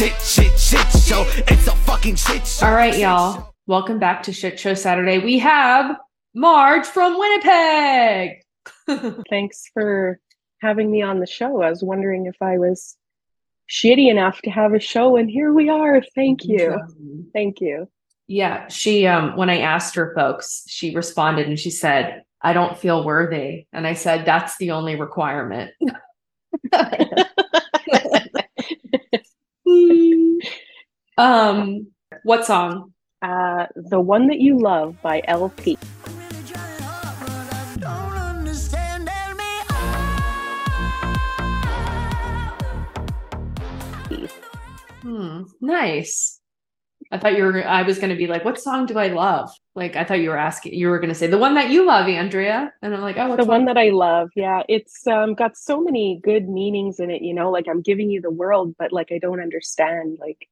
shit, shit, shit show. It's a fucking shit show. All right, y'all. Welcome back to Shit Show Saturday. We have Marge from Winnipeg. Thanks for having me on the show. I was wondering if I was shitty enough to have a show, and here we are. Thank you. Thank you. Yeah, she um when I asked her folks, she responded and she said, "I don't feel worthy." And I said, "That's the only requirement." um what song? Uh, the one that you love by LP. Hmm, nice. I thought you were I was going to be like, "What song do I love?" Like I thought you were asking you were going to say the one that you love, Andrea. And I'm like, "Oh, the one that I love. Yeah, it's um, got so many good meanings in it. You know, like I'm giving you the world, but like I don't understand. Like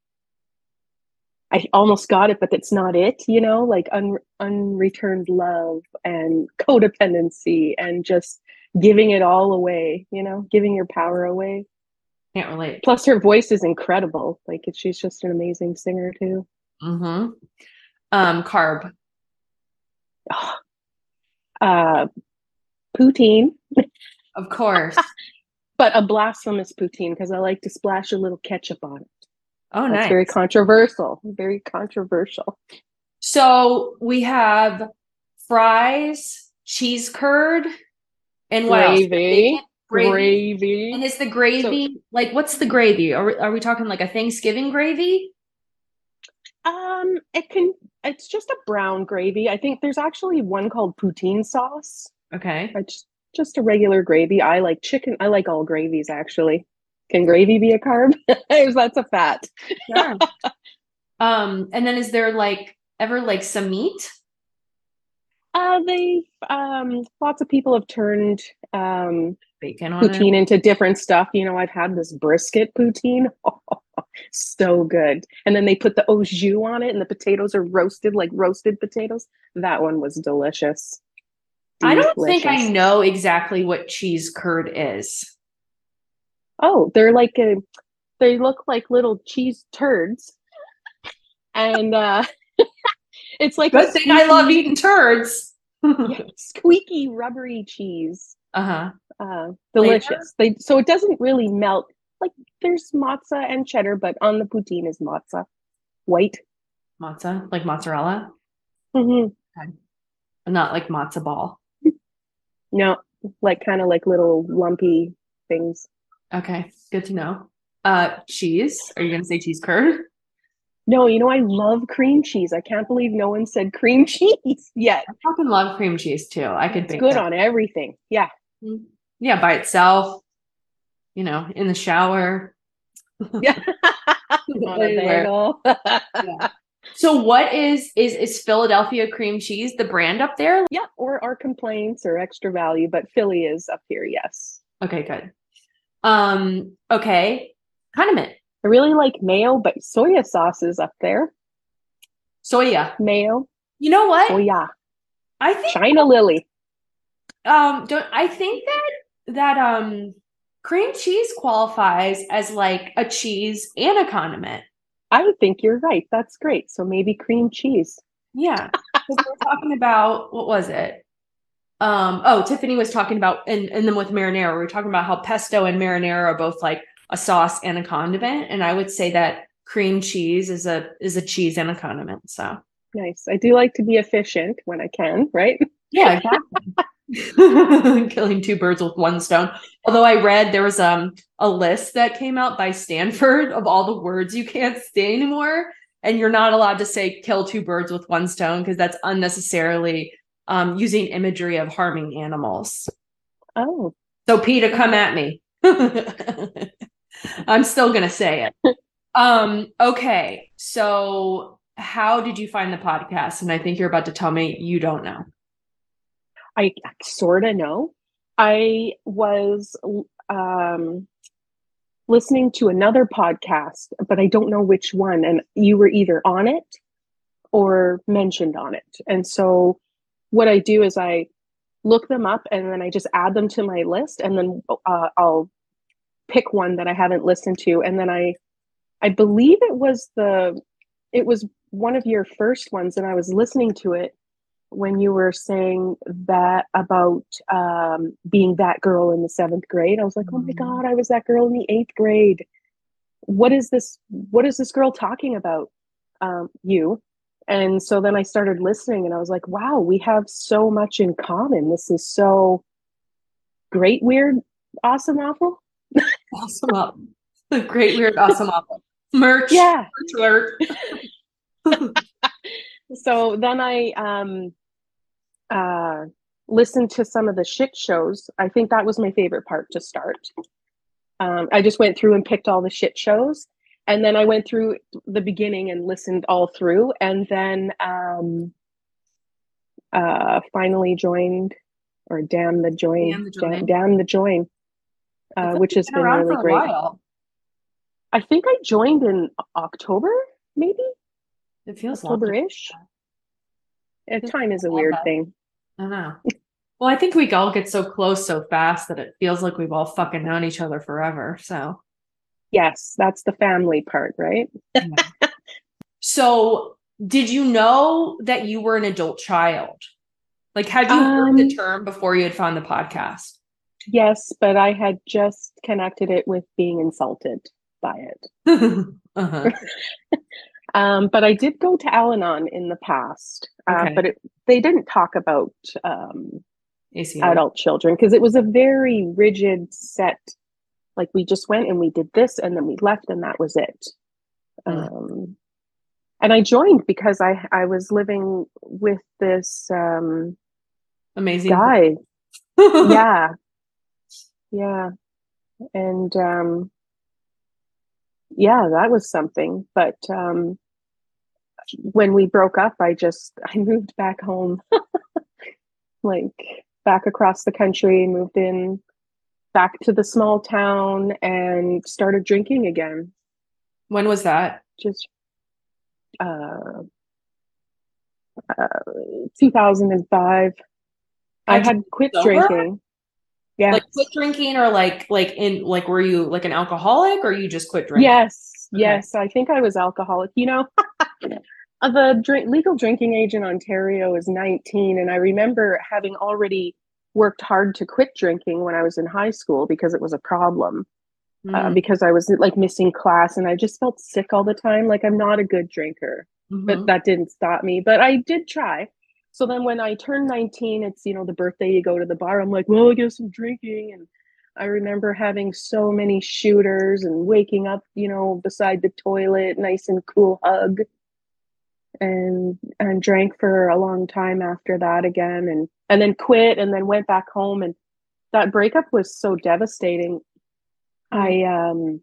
I almost got it, but that's not it. You know, like un- unreturned love and codependency and just giving it all away. You know, giving your power away. Can't relate. Plus, her voice is incredible. Like she's just an amazing singer too. Mm-hmm. Um, carb. Uh, poutine. Of course. but a blasphemous poutine because I like to splash a little ketchup on it. Oh, That's nice. very controversial. Very controversial. So we have fries, cheese curd, and? Gravy. Gravy. Gravy. And is the gravy like what's the gravy? Are are we talking like a Thanksgiving gravy? Um, it can. It's just a brown gravy. I think there's actually one called poutine sauce. Okay. It's just a regular gravy. I like chicken. I like all gravies actually. Can gravy be a carb? That's a fat. Sure. um, and then is there like ever like some meat? Uh, they um, lots of people have turned um Bacon on poutine it. into different stuff. You know, I've had this brisket poutine. so good. And then they put the au jus on it and the potatoes are roasted like roasted potatoes. That one was delicious. I don't think I know exactly what cheese curd is. Oh, they're like a they look like little cheese turds. And uh it's like Good thing I love eating turds. yeah, squeaky rubbery cheese. Uh-huh. Uh delicious. They so it doesn't really melt. Like there's matzo and cheddar, but on the poutine is matzo. White. Matza, like mozzarella, Mhm. not like matzo ball. No, like kind of like little lumpy things. Okay, good to know. Uh, cheese. Are you gonna say cheese curd? No, you know I love cream cheese. I can't believe no one said cream cheese yet. I fucking love cream cheese too. I could It's good that. on everything. Yeah. Yeah, by itself. You know, in the shower. Yeah. on a bagel. Yeah. So what is is is Philadelphia cream cheese the brand up there? yeah, or our complaints or extra value, but Philly is up here, yes. Okay, good. Um, okay. Condiment. I really like mayo, but soya sauce is up there. Soya. Mayo, You know what? soya, I think China lily. um don't I think that that um cream cheese qualifies as like a cheese and a condiment. I would think you're right. That's great. So maybe cream cheese. Yeah. we're talking about what was it? Um, oh, Tiffany was talking about and and then with marinara, we were talking about how pesto and marinara are both like a sauce and a condiment. And I would say that cream cheese is a is a cheese and a condiment. So Nice. I do like to be efficient when I can, right? yeah, exactly. Killing two birds with one stone. Although I read there was um a list that came out by Stanford of all the words you can't say anymore, and you're not allowed to say kill two birds with one stone because that's unnecessarily um using imagery of harming animals. Oh, So PETA, come at me. I'm still gonna say it. Um, okay, so how did you find the podcast? And I think you're about to tell me you don't know. I sort of know. I was um, listening to another podcast, but I don't know which one. And you were either on it or mentioned on it. And so what I do is I look them up and then I just add them to my list and then uh, I'll pick one that I haven't listened to and then I I believe it was the it was one of your first ones, and I was listening to it when you were saying that about um, being that girl in the seventh grade. I was like, oh my Mhm. god, I was that girl in the eighth grade. What is this? What is this girl talking about? Um, you. And so then I started listening, and I was like, wow, we have so much in common. This is so great, weird, awesome, awful. Awesome up. Great, weird, awesome, awful. Merch. Yeah. Merch alert. so then I um uh listened to some of the shit shows. I think that was my favorite part to start. Um, I just went through and picked all the shit shows, and then I went through the beginning and listened all through, and then um, uh, finally joined or damn the join, Damn the join. damn the join, uh, which has been around really great. while. I think I joined in October, maybe It feels. October-ish. Uh, Feels time is a weird that. thing. I know. Well, I think we all get so close so fast that it feels like we've all fucking known each other forever. So, Yes, that's the family part, right? so did you know that you were an adult child? Like, had you heard the Um, term before you had found the podcast? Yes, but I had just connected it with being insulted by it. uh-huh. Um, but I did go to Al Anon in the past, uh, Okay. but it, they didn't talk about um, adult children because it was a very rigid set. Like we just went and we did this and then we left and that was it. Mm. Um, and I joined because I I was living with this um, Amazing. guy yeah yeah and um yeah that was something but um when we broke up i just i moved back home like back across the country moved in back to the small town and started drinking again When was that? just uh, uh 2005 i Had had quit sober? drinking yeah Like quit drinking or like like in like were you like an alcoholic or you just quit drinking? Yes, Okay. yes. I think I was alcoholic. You know, the drink, legal drinking age in Ontario is 19. And I remember having already worked hard to quit drinking when I was in high school because it was a problem, uh, Mm, because I was like missing class and I just felt sick all the time. Like I'm not a good drinker, but mhm. that didn't stop me. But I did try. So then when I turned 19, it's, you know, the birthday you go to the bar. I'm like, well, I guess I'm drinking. And I remember having so many shooters and waking up, you know, beside the toilet, nice and cool hug. And and drank for a long time after that again and and then quit and then went back home and that breakup was so devastating. I um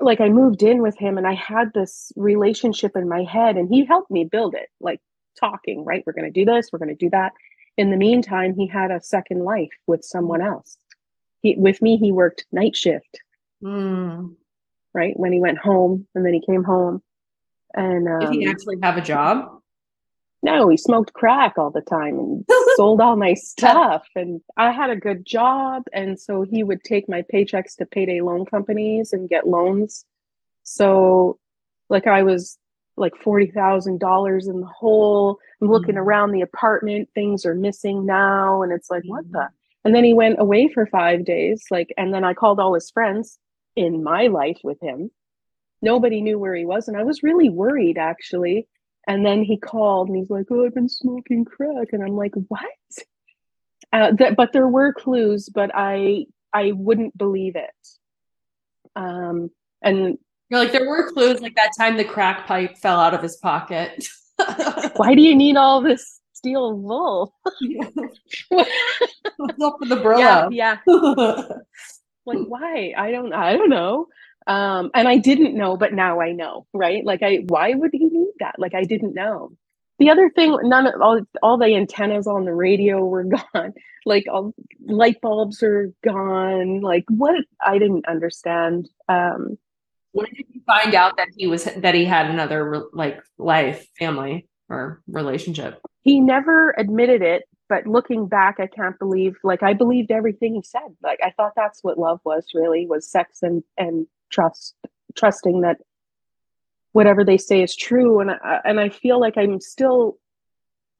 like I moved in with him and I had this relationship in my head and he helped me build it, like talking, right? We're going to do this, we're going to do that. In the meantime, he had a second life with someone else. He with me he worked night shift, Mm. right? When he went home and then he came home. And Did he um, actually have a job? No, he smoked crack all the time and sold all my stuff. And I had a good job. And so he would take my paychecks to payday loan companies and get loans. So, like, I was like $40,000 in the hole. I'm looking Mhm. around the apartment, things are missing now. And it's like, what Mhm. the? And then he went away for five days. Like, and then I called all his friends in my life with him. Nobody knew where he was. And I was really worried, actually. And then he called and he's like, "Oh, I've been smoking crack," and I'm like, "What?" Uh, th- but there were clues, but I I wouldn't believe it. Um, and You're like there were clues like that time the crack pipe fell out of his pocket. why do you need all this steel wool? Up for the yeah, yeah. Like why? I don't. I don't know. Um, and I didn't know, but now I know, right? Like I, why would he need that? Like I didn't know. The other thing, none of all, all the antennas on the radio were gone. Like all light bulbs are gone. Like what? I didn't understand. Um, when did you find out that he was that he had another re- like life, family, or relationship? he never admitted it, but looking back, I can't believe. Like I believed everything he said. Like I thought that's what love was really was sex and and trust trusting that whatever they say is true and I, and I feel like I'm still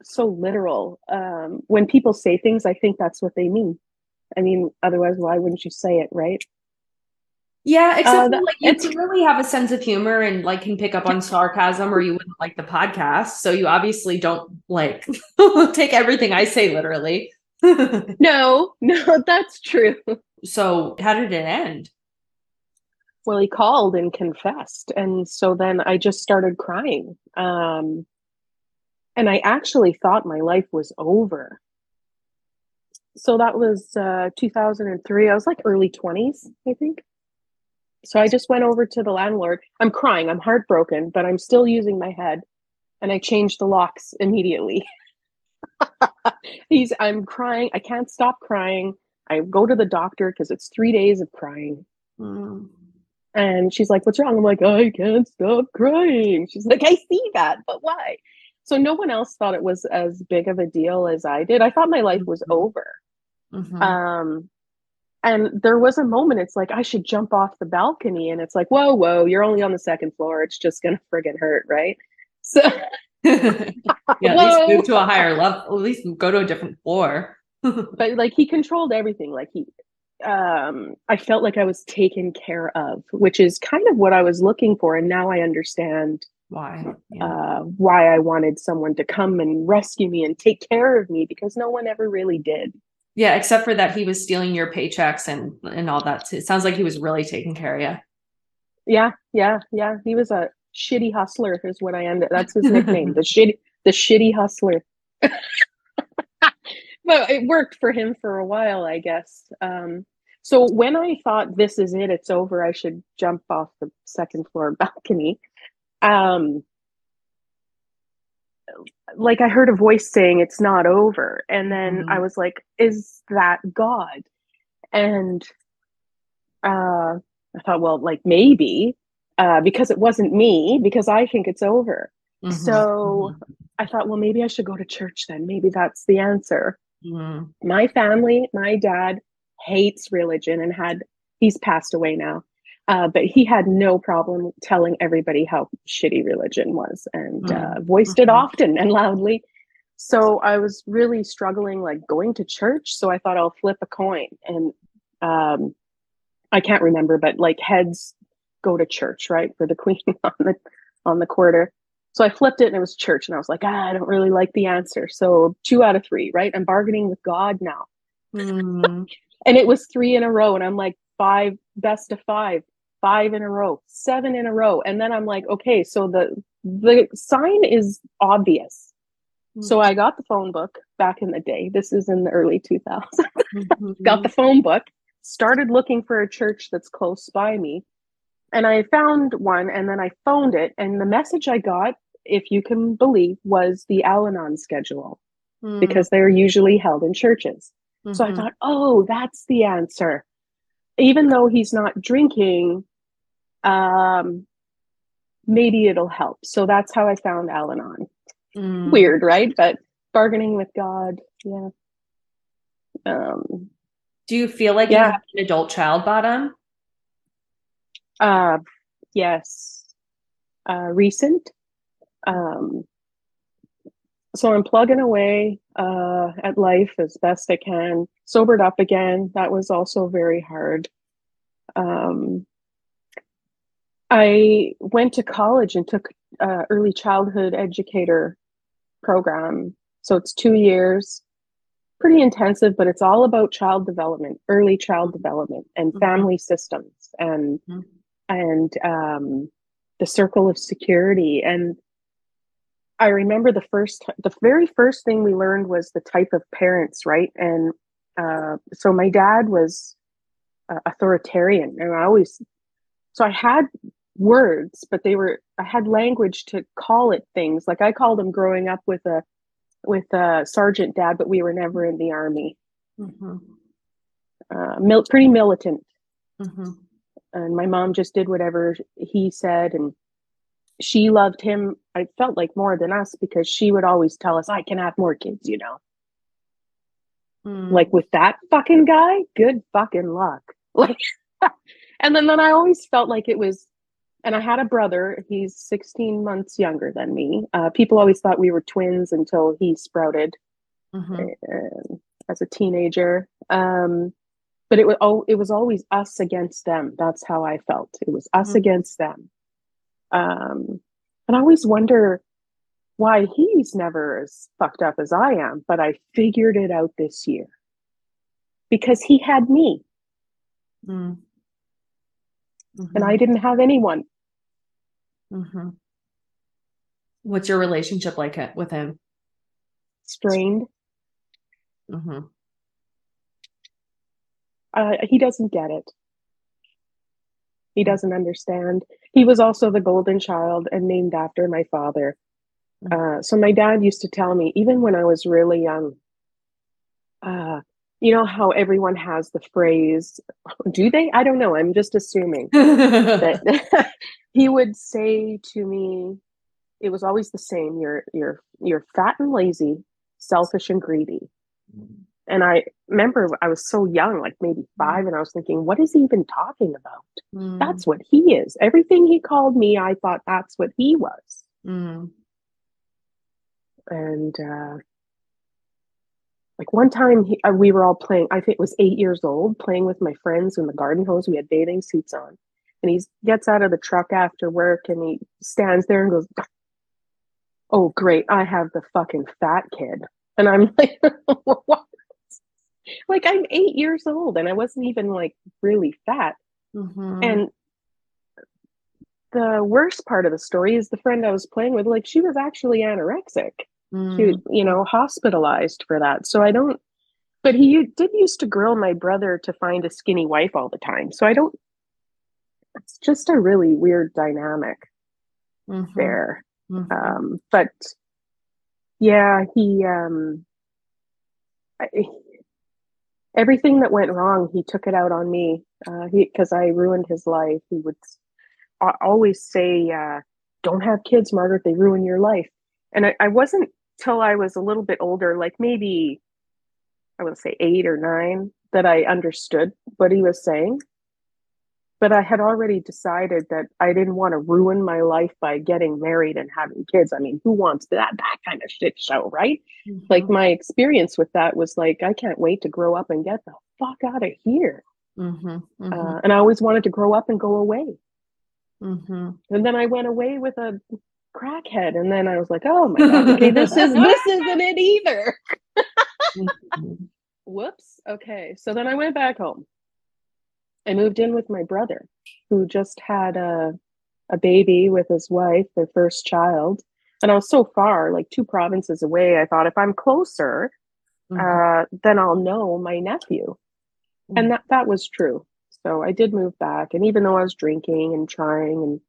so literal um when people say things I think that's what they mean I mean otherwise why wouldn't you say it right Yeah, except Uh, for, that- like you can really have a sense of humor and like can pick up on sarcasm or you wouldn't like the podcast. So you obviously don't like take everything I say literally. no no that's true so how did it end? Well he called and confessed. And so then i just started crying. Um and i actually thought my life was over. So that was uh 2003 i was like early 20s i think. So i just went over to the landlord. I'm crying. I'm heartbroken but i'm still using my head. And i changed the locks immediately. He's i'm crying. I can't stop crying. I go to the doctor because it's three days of crying. Mm. And she's like, What's wrong? I'm like, I can't stop crying. She's like, I see that, but why? So no one else thought it was as big of a deal as I did. I thought my life was Mhm. over. Mhm. Um, and there was a moment, it's like, I should jump off the balcony. And it's like, Whoa, whoa, you're only on the second floor. It's just going to friggin' hurt, right? So, yeah, at least move to a higher level. At least go to a different floor. but like, he controlled everything. Like, he, um, I felt like I was taken care of, which is kind of what I was looking for. And now I understand Why? Yeah. uh, why I wanted someone to come and rescue me and take care of me because no one ever really did. yeah, except for that he was stealing your paychecks and and all that. It sounds like he was really taking care of you. Yeah, yeah, yeah. He was a shitty hustler, is what I ended. That's his nickname, the shitty, the shitty hustler. but it worked for him for a while, I guess. Um, so when I thought this is it, it's over, I should jump off the second floor balcony. Um, like I heard a voice saying it's not over, and then I Mhm. was like, "Is that God?" And uh, I thought, well, like maybe uh, because it wasn't me, because I think it's over. Mhm, So I thought, well, maybe I should go to church then. Maybe that's the answer. Mhm, My family, my dad hates religion and had, he's passed away now, uh, but he had no problem telling everybody how shitty religion was and uh, voiced it Mhm. often and loudly. So I was really struggling, like going to church. So I thought I'll flip a coin. And um, I can't remember, but like heads go to church, right? For the queen on the on the quarter. So I flipped it and it was church. And I was like, ah, I don't really like the answer. So two out of three, right? I'm bargaining with God now. mhm. And it was three in a row. And I'm like, five, best of five, five in a row, seven in a row. And then I'm like, okay, so the the sign is obvious. So I got the phone book back in the day. This is in the early 2000s. Mhm. got the phone book, started looking for a church that's close by me. And I found one and then I phoned it. And the message I got, if you can believe, was the Al Anon schedule Mhm. because they're usually held in churches. So I Mhm. thought, oh, that's the answer. Even though he's not drinking, um, maybe it'll help. So that's how I found Al Anon. Mhm. Weird, right? But bargaining with God, yeah. Um, Do you feel like you have an adult child bottom? Uh, yes. Uh, recent. Um, so I'm plugging away uh, at life as best I can. Sobered up again. That was also very hard. Um, I went to college and took uh, early childhood educator program. So it's two years, pretty intensive, but it's all about child development, early child development, and Mhm. family systems, and Mhm. And um, the circle of security. And I remember the first, the very first thing we learned was the type of parents, right? And uh, so my dad was uh, authoritarian, and I always, so I had words, but they were, I had language to call it things. Like I called him growing up with a with a sergeant dad, but we were never in the army. Mhm. Uh, mil- pretty militant. Mhm. And my mom just did whatever he said and she loved him i felt like more than us because she would always tell us i can have more kids you know Mm. like with that fucking guy good fucking luck like and then, then I always felt like it was, and I had a brother. He's 16 months younger than me. Uh, people always thought we were twins until he sprouted Mhm. uh, as a teenager. Um, but it was oh, it was always us against them. That's how I felt. It was us Mhm. against them. Um, and I always wonder why he's never as fucked up as I am. But I figured it out this year because he had me Mm. and I didn't have anyone. Mhm. What's your relationship like with him? Strained. hmm uh, he doesn't get it. He doesn't understand. He was also the golden child and named after my father. Uh, so my dad used to tell me, even when I was really young, uh, you know how everyone has the phrase, do they? I don't know. I'm just assuming that he would say to me, it was always the same. You're you're you're fat and lazy, selfish and greedy. And I remember I was so young, like maybe five, and I was thinking, what is he even talking about? Mm. That's what he is. Everything he called me, I thought that's what he was. Mm. And uh, like one time, he, uh, we were all playing. I think it was eight years old, playing with my friends in the garden hose. We had bathing suits on, and he gets out of the truck after work, and he stands there and goes, "Oh, great! I have the fucking fat kid." And I'm like, "What?" Like I'm eight years old, and I wasn't even like really fat. Mhm. And the worst part of the story is the friend I was playing with, like she was actually anorexic. She, Mm. was, you know, hospitalized for that. So I don't. But he did used to grill my brother to find a skinny wife all the time. So I don't. It's just a really weird dynamic Mhm. there. Mhm. Um, but yeah, he. Um, I, everything that went wrong, he took it out on me. Uh, he because I ruined his life. He would always say, uh, "Don't have kids, Margaret. They ruin your life." And I, I wasn't till I was a little bit older, like maybe I would say eight or nine, that I understood what he was saying. But I had already decided that I didn't want to ruin my life by getting married and having kids. I mean, who wants that that kind of shit show, right? Like Mhm. my experience with that was like, I can't wait to grow up and get the fuck out of here. Mhm. Mhm. Uh, and I always wanted to grow up and go away. Mhm. And then I went away with a crackhead, and then I was like, oh my god, okay, this is this isn't it either. Mhm. Whoops. Okay. So then I went back home. I moved in with my brother, who just had a a baby with his wife, their first child. And I was so far, like two provinces away. I thought if I'm closer, Mhm. uh, then I'll know my nephew. And that that was true. So I did move back. And even though I was drinking and trying and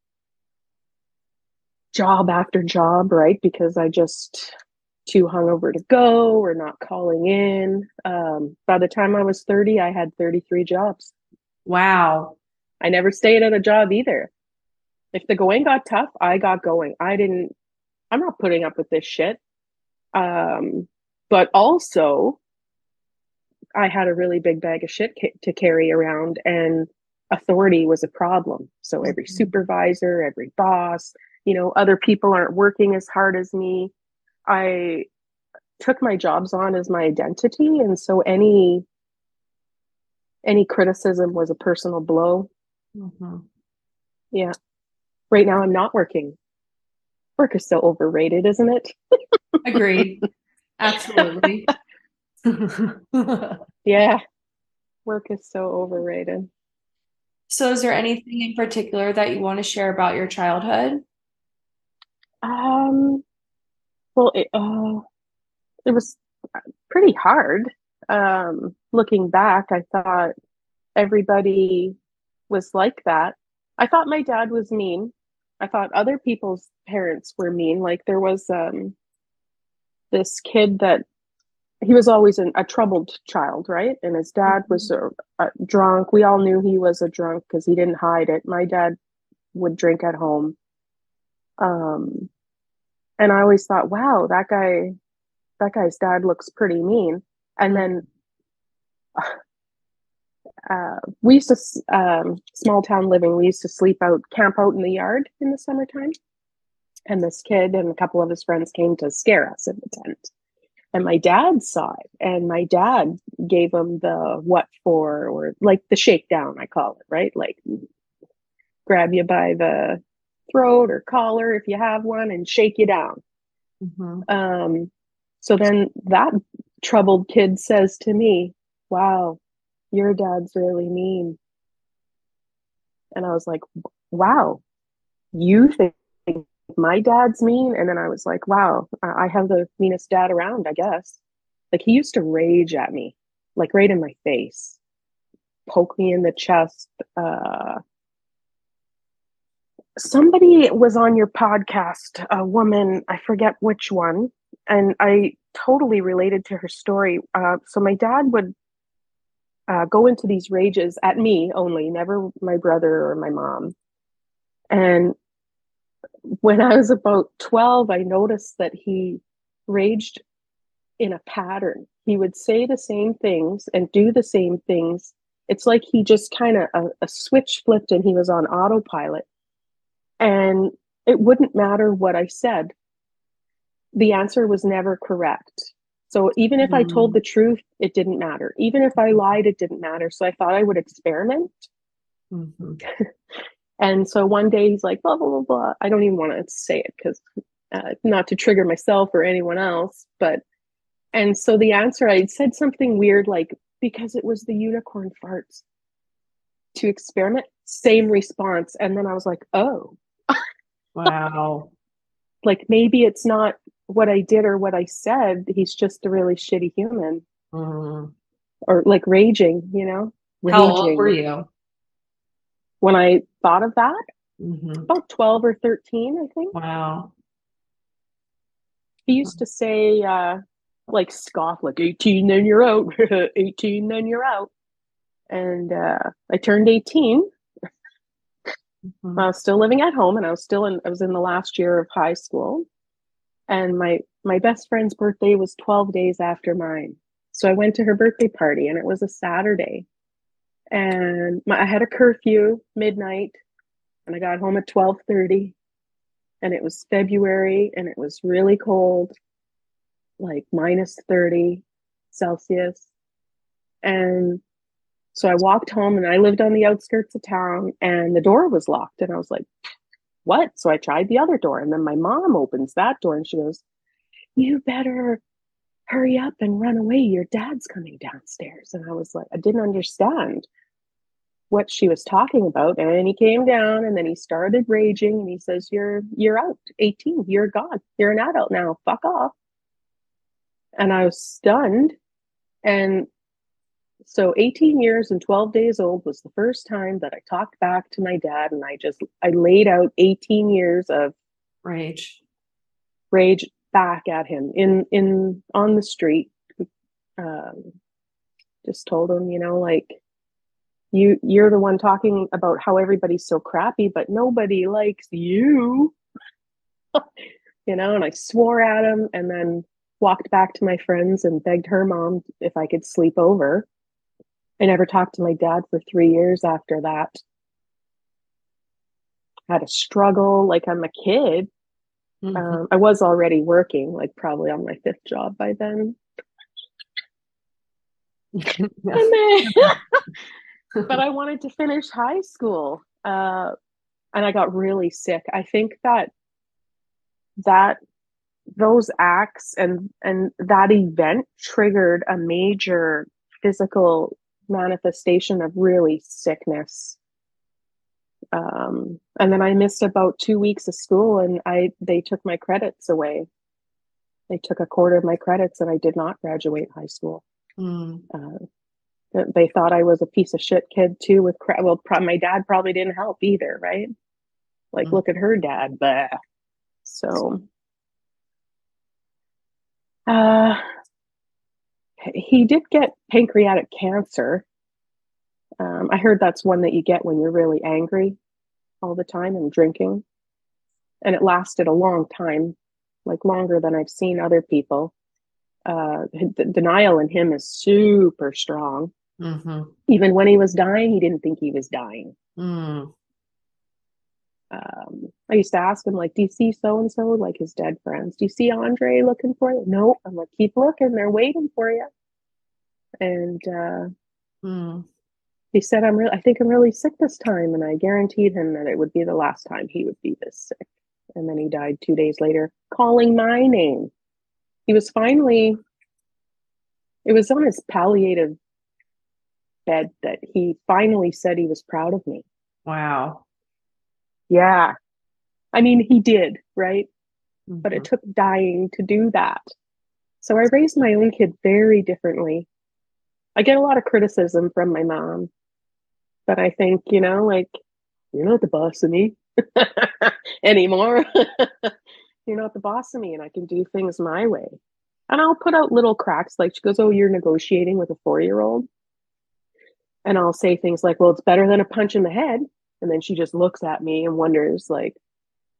job after job, right? Because I just too hungover to go or not calling in. Um, by the time I was 30, I had 33 jobs. Wow. I never stayed at a job either. If the going got tough, I got going. I didn't, I'm not putting up with this shit. Um, but also, I had a really big bag of shit ca- to carry around, and authority was a problem. So every Mhm. supervisor, every boss, you know, other people aren't working as hard as me. I took my jobs on as my identity, and so any any criticism was a personal blow. Mhm. Yeah. Right now, I'm not working. Work is so overrated, isn't it? Agreed. Absolutely. Yeah. Work is so overrated. so, is there anything in particular that you want to share about your childhood? Um, well, it, uh, it was pretty hard. Um, looking back, I thought everybody was like that. I thought my dad was mean. I thought other people's parents were mean. Like there was um this kid that he was always an, a troubled child, right? And his dad was a, a drunk. We all knew he was a drunk because he didn't hide it. My dad would drink at home. Um, and I always thought, wow, that guy, that guy's dad looks pretty mean. And then uh, we used to um, small town living. We used to sleep out, camp out in the yard in the summertime. And this kid and a couple of his friends came to scare us in the tent. And my dad saw it, and my dad gave him the what for, or like the shakedown, I call it, right? Like grab you by the throat or collar if you have one and shake you down. Mhm. Um, so then that troubled kid says to me, Wow, your dad's really mean. And I was like, Wow, you think my dad's mean? And then I was like, Wow, I have the meanest dad around, I guess. Like he used to rage at me, like right in my face, poke me in the chest. Uh, somebody was on your podcast, a woman, I forget which one, and I totally related to her story. Uh, so my dad would uh, go into these rages at me only, never my brother or my mom. And when I was about 12, I noticed that he raged in a pattern. He would say the same things and do the same things. It's like he just kind of a, a switch flipped and he was on autopilot. And it wouldn't matter what I said. The answer was never correct. So even if I told Mm. the truth, it didn't matter. Even if I lied, it didn't matter. So I thought I would experiment. Mhm. And so one day he's like, blah, blah, blah, blah. I don't even want to say it because uh, not to trigger myself or anyone else. But, and so the answer, I said something weird like, because it was the unicorn farts to experiment, same response. And then I was like, oh, Wow. like maybe it's not what I did or what I said. He's just a really shitty human Mhm. or like raging, you know? How old were you? When I thought of that, Mhm. about 12 or 13, I think. Wow. He used to say, uh, like scoff, like 18, then you're out. 18, then you're out. And uh, I turned 18. Mhm. I was still living at home and I was still in, I was in the last year of high school. And my, my best friend's birthday was 12 days after mine. So I went to her birthday party and it was a Saturday. And my, I had a curfew midnight and I got home at 1230 and it was February and it was really cold, like minus 30 Celsius. And so I walked home and I lived on the outskirts of town and the door was locked. And I was like, what? So I tried the other door. And then my mom opens that door and she goes, you better hurry up and run away. Your dad's coming downstairs. And I was like, I didn't understand what she was talking about. And he came down and then he started raging and he says, You're you're out, 18, you're gone, you're an adult now, fuck off. And I was stunned. And so 18 years and 12 days old was the first time that I talked back to my dad and I just I laid out 18 years of Rage. rage back at him in in on the street. Um, just told him you know like you you're the one talking about how everybody's so crappy but nobody likes you. You know and i swore at him and then walked back to my friends and begged her mom if i could sleep over i never talked to my dad for three years after that had a struggle like i'm a kid Mhm. um, I was already working, like probably on my fifth job by then. Then, but I wanted to finish high school, uh, and I got really sick. I think that that those acts and and that event triggered a major physical manifestation of really sickness. Um, and then I missed about two weeks of school, and I they took my credits away. They took a quarter of my credits, and I did not graduate high school. Mm. Uh, they thought I was a piece of shit kid too. With cra- well, pro- my dad probably didn't help either, right? Like, Mm. look at her dad. So, uh, he did get pancreatic cancer. Um, I heard that's one that you get when you're really angry all the time and drinking, and it lasted a long time, like longer than I've seen other people. Uh, the denial in him is super strong Mm-hmm. Even when he was dying, he didn't think he was dying. Mm. Um, I used to ask him, like, do you see so and so, like his dead friends? Do you see Andre looking for you? No. I'm like, keep looking. They're waiting for you. And uh, Mm. he said, I'm really, I think I'm really sick this time. And I guaranteed him that it would be the last time he would be this sick. And then he died two days later, calling my name. He was finally, it was on his palliative bed that he finally said he was proud of me. Wow. Yeah. I mean, he did, right? But it Mhm. took dying to do that. So I raised my own kid very differently. I get a lot of criticism from my mom, but I think, you know, like, you're not the boss of me anymore. you're not the boss of me, and I can do things my way. And I'll put out little cracks. Like, she goes, Oh, you're negotiating with a four year old. And I'll say things like, Well, it's better than a punch in the head. And then she just looks at me and wonders, like,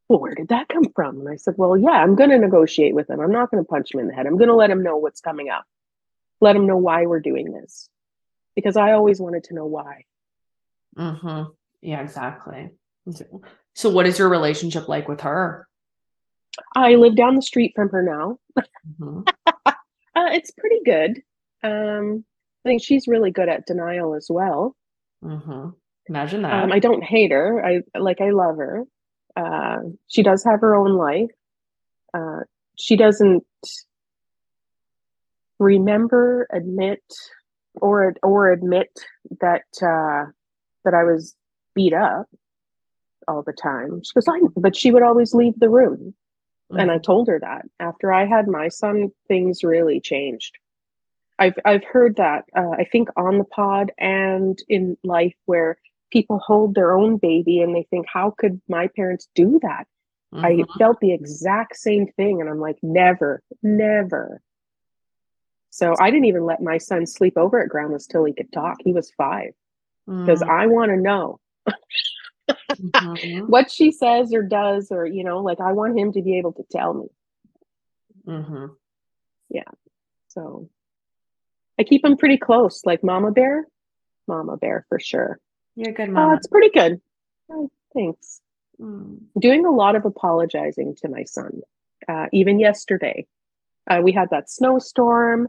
well, where did that come from? And I said, well, yeah, I'm going to negotiate with him. I'm not going to punch him in the head. I'm going to let him know what's coming up, let him know why we're doing this. Because I always wanted to know why. Mm-hmm. Yeah, exactly. So, what is your relationship like with her? I live down the street from her now. Mhm. Uh, it's pretty good. Um, I think she's really good at denial as well. Mhm. Imagine that. Um, I don't hate her. I like, I love her. Uh, she does have her own life. Uh, she doesn't remember, admit, or or admit that uh, that I was beat up all the time. She goes, I, but she would always leave the room, and I told her that after I had my son, things really changed. I've I've heard that uh, I think on the pod and in life where people hold their own baby and they think, how could my parents do that? I Mhm. felt the exact same thing, and I'm like, never, never. So I didn't even let my son sleep over at grandma's till he could talk. He was five because Mm. I want to know Mhm. what she says or does, or you know, like I want him to be able to tell me. Mhm. Yeah. So I keep him pretty close, like Mama Bear, Mama Bear for sure. You're a good mom. Oh, it's pretty good. Oh, thanks. Mm. doing a lot of apologizing to my son. Uh, even yesterday, uh, we had that snowstorm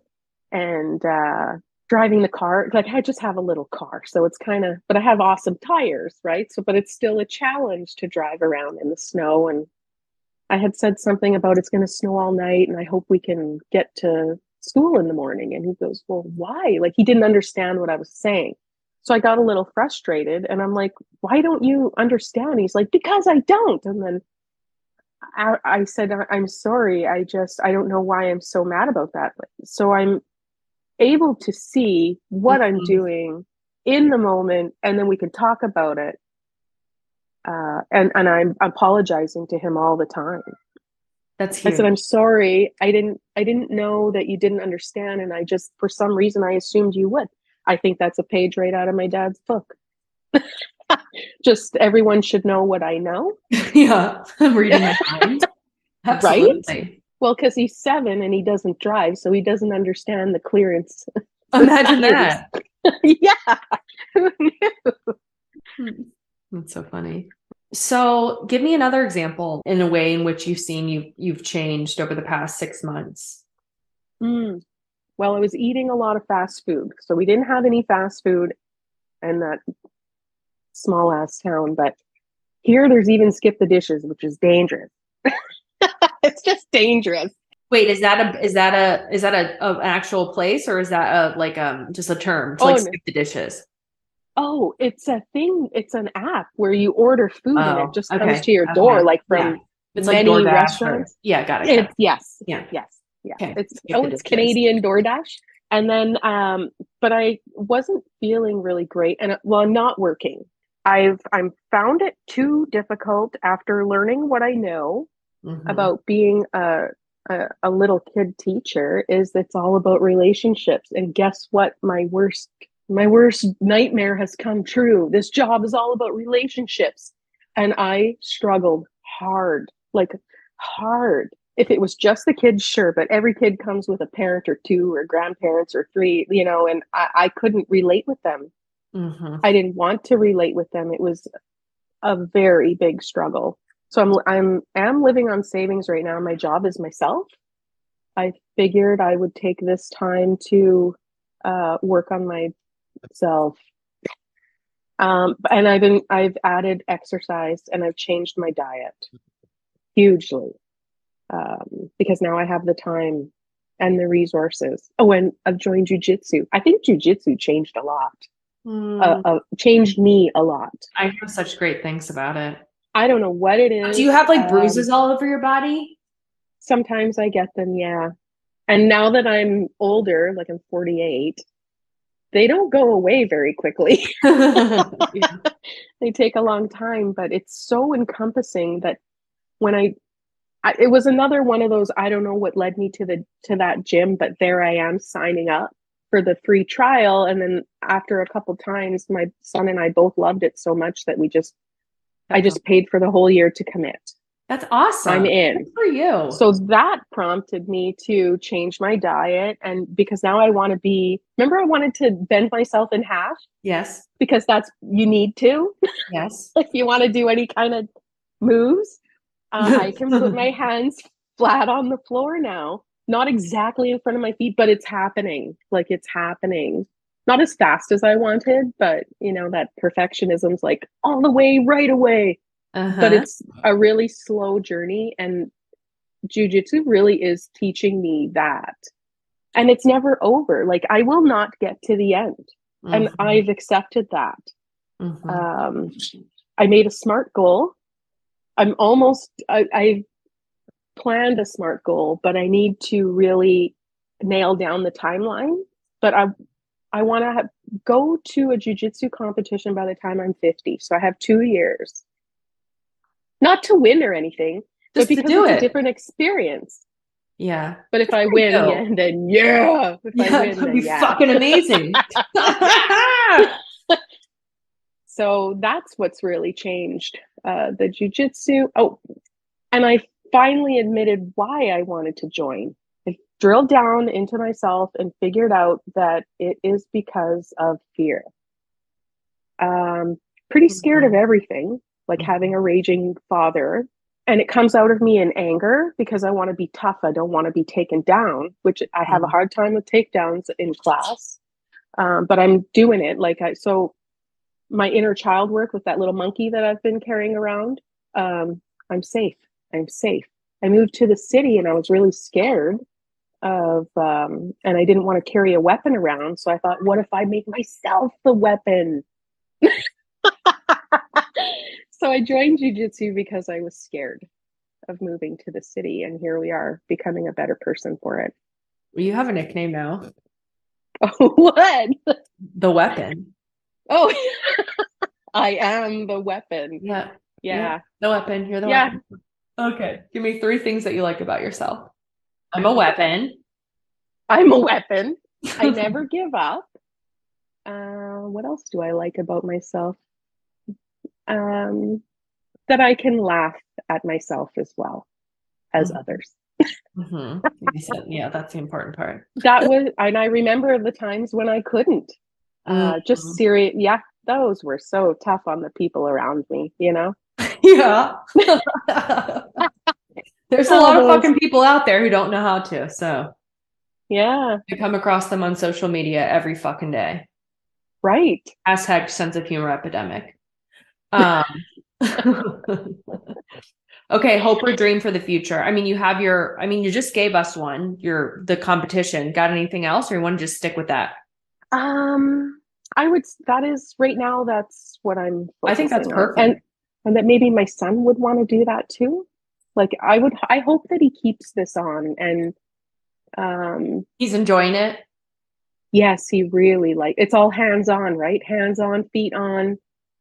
and uh, driving the car. Like I just have a little car, so it's kind of. But I have awesome tires, right? So, but it's still a challenge to drive around in the snow. And I had said something about it's going to snow all night, and I hope we can get to school in the morning. And he goes, "Well, why?" Like he didn't understand what I was saying. So I got a little frustrated and I'm like, why don't you understand? He's like, because I don't. And then I, I said, "I- I'm sorry. I just, I don't know why I'm so mad about that. So I'm able to see what I'm Mhm. doing in the moment and then we can talk about it. Uh, and, and I'm apologizing to him all the time. That's I said, I'm sorry. I didn't, I didn't know that you didn't understand. And I just, for some reason, I assumed you would. I think that's a page right out of my dad's book. just everyone should know what I know. yeah, I'm reading my mind. Absolutely. Well, because he's seven and he doesn't drive, so he doesn't understand the clearance. Imagine that. yeah. That's so funny. So, give me another example in a way in which you've seen you you've changed over the past six months. Mm. Well, I was eating a lot of fast food. So we didn't have any fast food in that small ass town, but here there's even skip the dishes, which is dangerous. it's just dangerous. Wait, is that a is that a is that a, a an actual place or is that a like um just a term to Oh, like no. skip the dishes? Oh, it's a thing. It's an app where you order food and Oh, it just okay, comes to your okay, door, like from yeah. It's like many or- restaurants. yeah, got it. got It's yes, Yeah. yes, yeah. Okay, It's oh, it's. Canadian DoorDash, and then um, but I wasn't feeling really great, and well, I'm not working. I've I'm found it too difficult after learning what I know Mhm. about being a, a a little kid teacher is it's all about relationships, and guess what? My worst my worst nightmare has come true. This job is all about relationships, and I struggled hard, like hard if it was just the kids, sure, but every kid comes with a parent or two or grandparents or three, you know, and I, I couldn't relate with them. Mhm. I didn't want to relate with them. It was a very big struggle. So I'm I'm am living on savings right now. My job is myself. I figured I would take this time to uh, work on myself. Um, and I've been I've added exercise and I've changed my diet hugely um, because now I have the time and the resources. Oh, and I've joined jujitsu. I think jujitsu changed a lot. Mm, Uh, uh, changed me a lot. I hear such great things about it. I don't know what it is. Do you have like um, bruises all over your body? Sometimes I get them, yeah. And now that I'm older, like I'm 48, they don't go away very quickly. Yeah. they take a long time, but it's so encompassing that when I, I it was another one of those I don't know what led me to the to that gym, but there I am signing up for the free trial and then after a couple times my son and I both loved it so much that we just I just paid for the whole year to commit. That's awesome. I'm in. Good for you. So that prompted me to change my diet. And because now I want to be, remember, I wanted to bend myself in half yes, because that's, you need to, yes. if you want to do any kind of moves. Uh, I can put my hands flat on the floor now, not exactly in front of my feet, but it's happening. Like it's happening. Not as fast as I wanted, but you know, that perfectionism's like all the way, right away Uh-huh. but it's a really slow journey and jujitsu really is teaching me that and it's never over like i will not get to the end and Mhm, i've accepted that mhm. um i made a smart goal i'm almost i i planned a smart goal but i need to really nail down the timeline but i i want to go to a jiu-jitsu competition by the time i'm 50 so i have two years not to win or anything Just but to because do it's it. a different experience yeah. but if i win yeah, then yeah if Yeah, i win that'd be yeah fucking amazing. so that's what's really changed uh the jujitsu oh and i finally admitted why i wanted to join. I drilled down into myself and figured out that it is because of fear. Um pretty scared of everything like Mhm. having a raging father. And it comes out of me in anger because i want to be tough. I don't want to be taken down which i have a Mhm. hard time with takedowns in class. Um, but i'm doing it. Like i so my inner child work with that little monkey that I've been carrying around. Um, I'm safe. I'm safe. I moved to the city and I was really scared of, um, and I didn't want to carry a weapon around. So I thought, what if I make myself the weapon? so I joined jujitsu because I was scared of moving to the city. And here we are becoming a better person for it. you have a nickname now. what? The weapon. Oh, I am the weapon. Yeah. Yeah. The weapon. You're the Yeah. weapon. Okay. Give me three things that you like about yourself. I'm a weapon. I'm a weapon. I never give up. Uh, what else do I like about myself? Um, that I can laugh at myself as well as Mhm. others. Mhm. Said- yeah, that's the important part. That was, and I remember the times when I couldn't. Uh, just Mhm. serious. Yeah, those were so tough on the people around me. You know. Yeah. There's a lot of fucking people out there who don't know how to. So Yeah. I come across them on social media every fucking day. Right. Hashtag sense of humor epidemic. Um, okay, hope or dream for the future. I mean, you have your, I mean, you just gave us one, your the competition. Got anything else, or you want to just stick with that? Um, I would. That is right now. That's what I'm. I think that's on. perfect. and and that maybe my son would want to do that too. Like I would. I hope that he keeps this on, and um, He's enjoying it. yes, he really like. It's all hands on, right? Hands on, feet on.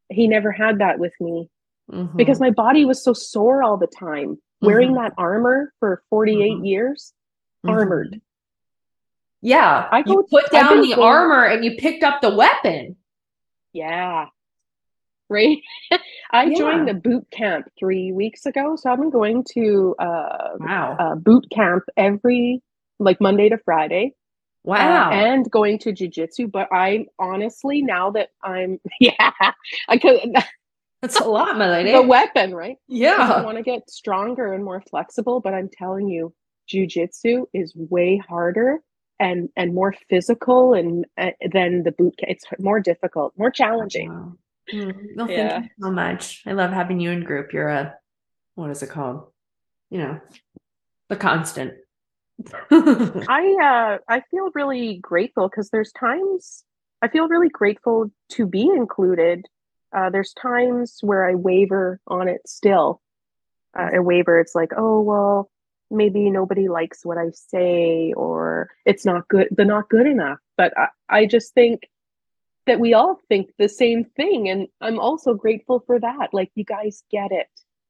He never had that with me Mhm. because my body was so sore all the time. Wearing that armor for 48 Mhm. years, Mhm. armored. Yeah, I you put down the armor and you picked up the weapon. Yeah. right? I Yeah. joined the boot camp three weeks ago, so I've been going to uh, Wow. uh, boot camp every like Monday to Friday. uh, wow. and going to jujitsu. But I honestly, now that I'm, yeah, I could, That's a lot, my lady. the weapon, right? Yeah. I want to get stronger and more flexible, but I'm telling you, jujitsu is way harder and and more physical and uh, than the boot camp. It's more difficult, more challenging. Wow. Mm, No, thank Yeah. you so much. I love having you in group. You're a what is it called? You know, the constant. I uh I feel really grateful because there's times I feel really grateful to be included. Uh, there's times where I waver on it still. Uh, I waver. It's like, oh well, maybe nobody likes what I say, or it's not good. They're not good enough. But I, I just think that we all think the same thing, and I'm also grateful for that. Like you guys get it.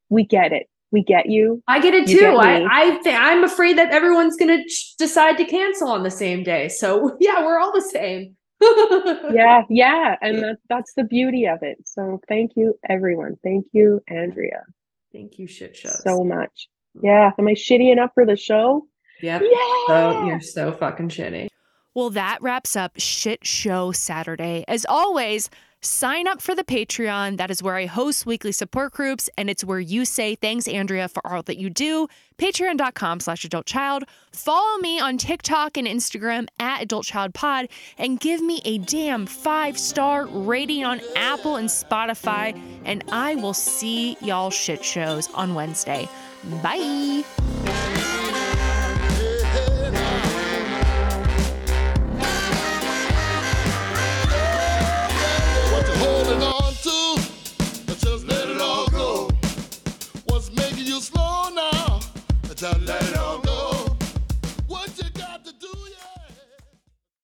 We get it. We get you. I get it You too. get I. I th- I'm afraid that everyone's gonna ch- decide to cancel on the same day. So yeah, we're all the same. yeah yeah and that, that's the beauty of it so thank you everyone thank you andrea Thank you, shit shows. so much yeah am i shitty enough for the show yep. yeah So you're so fucking shitty. Well, that wraps up Shit Show Saturday. As always, sign up for the Patreon. That is where I host weekly support groups, and it's where you say thanks, Andrea, for all that you do. Patreon.com slash adult child. Follow me on TikTok and Instagram at Adult Child Pod and give me a damn five star rating on Apple and Spotify. And I will see y'all shit shows on Wednesday. Bye. What's making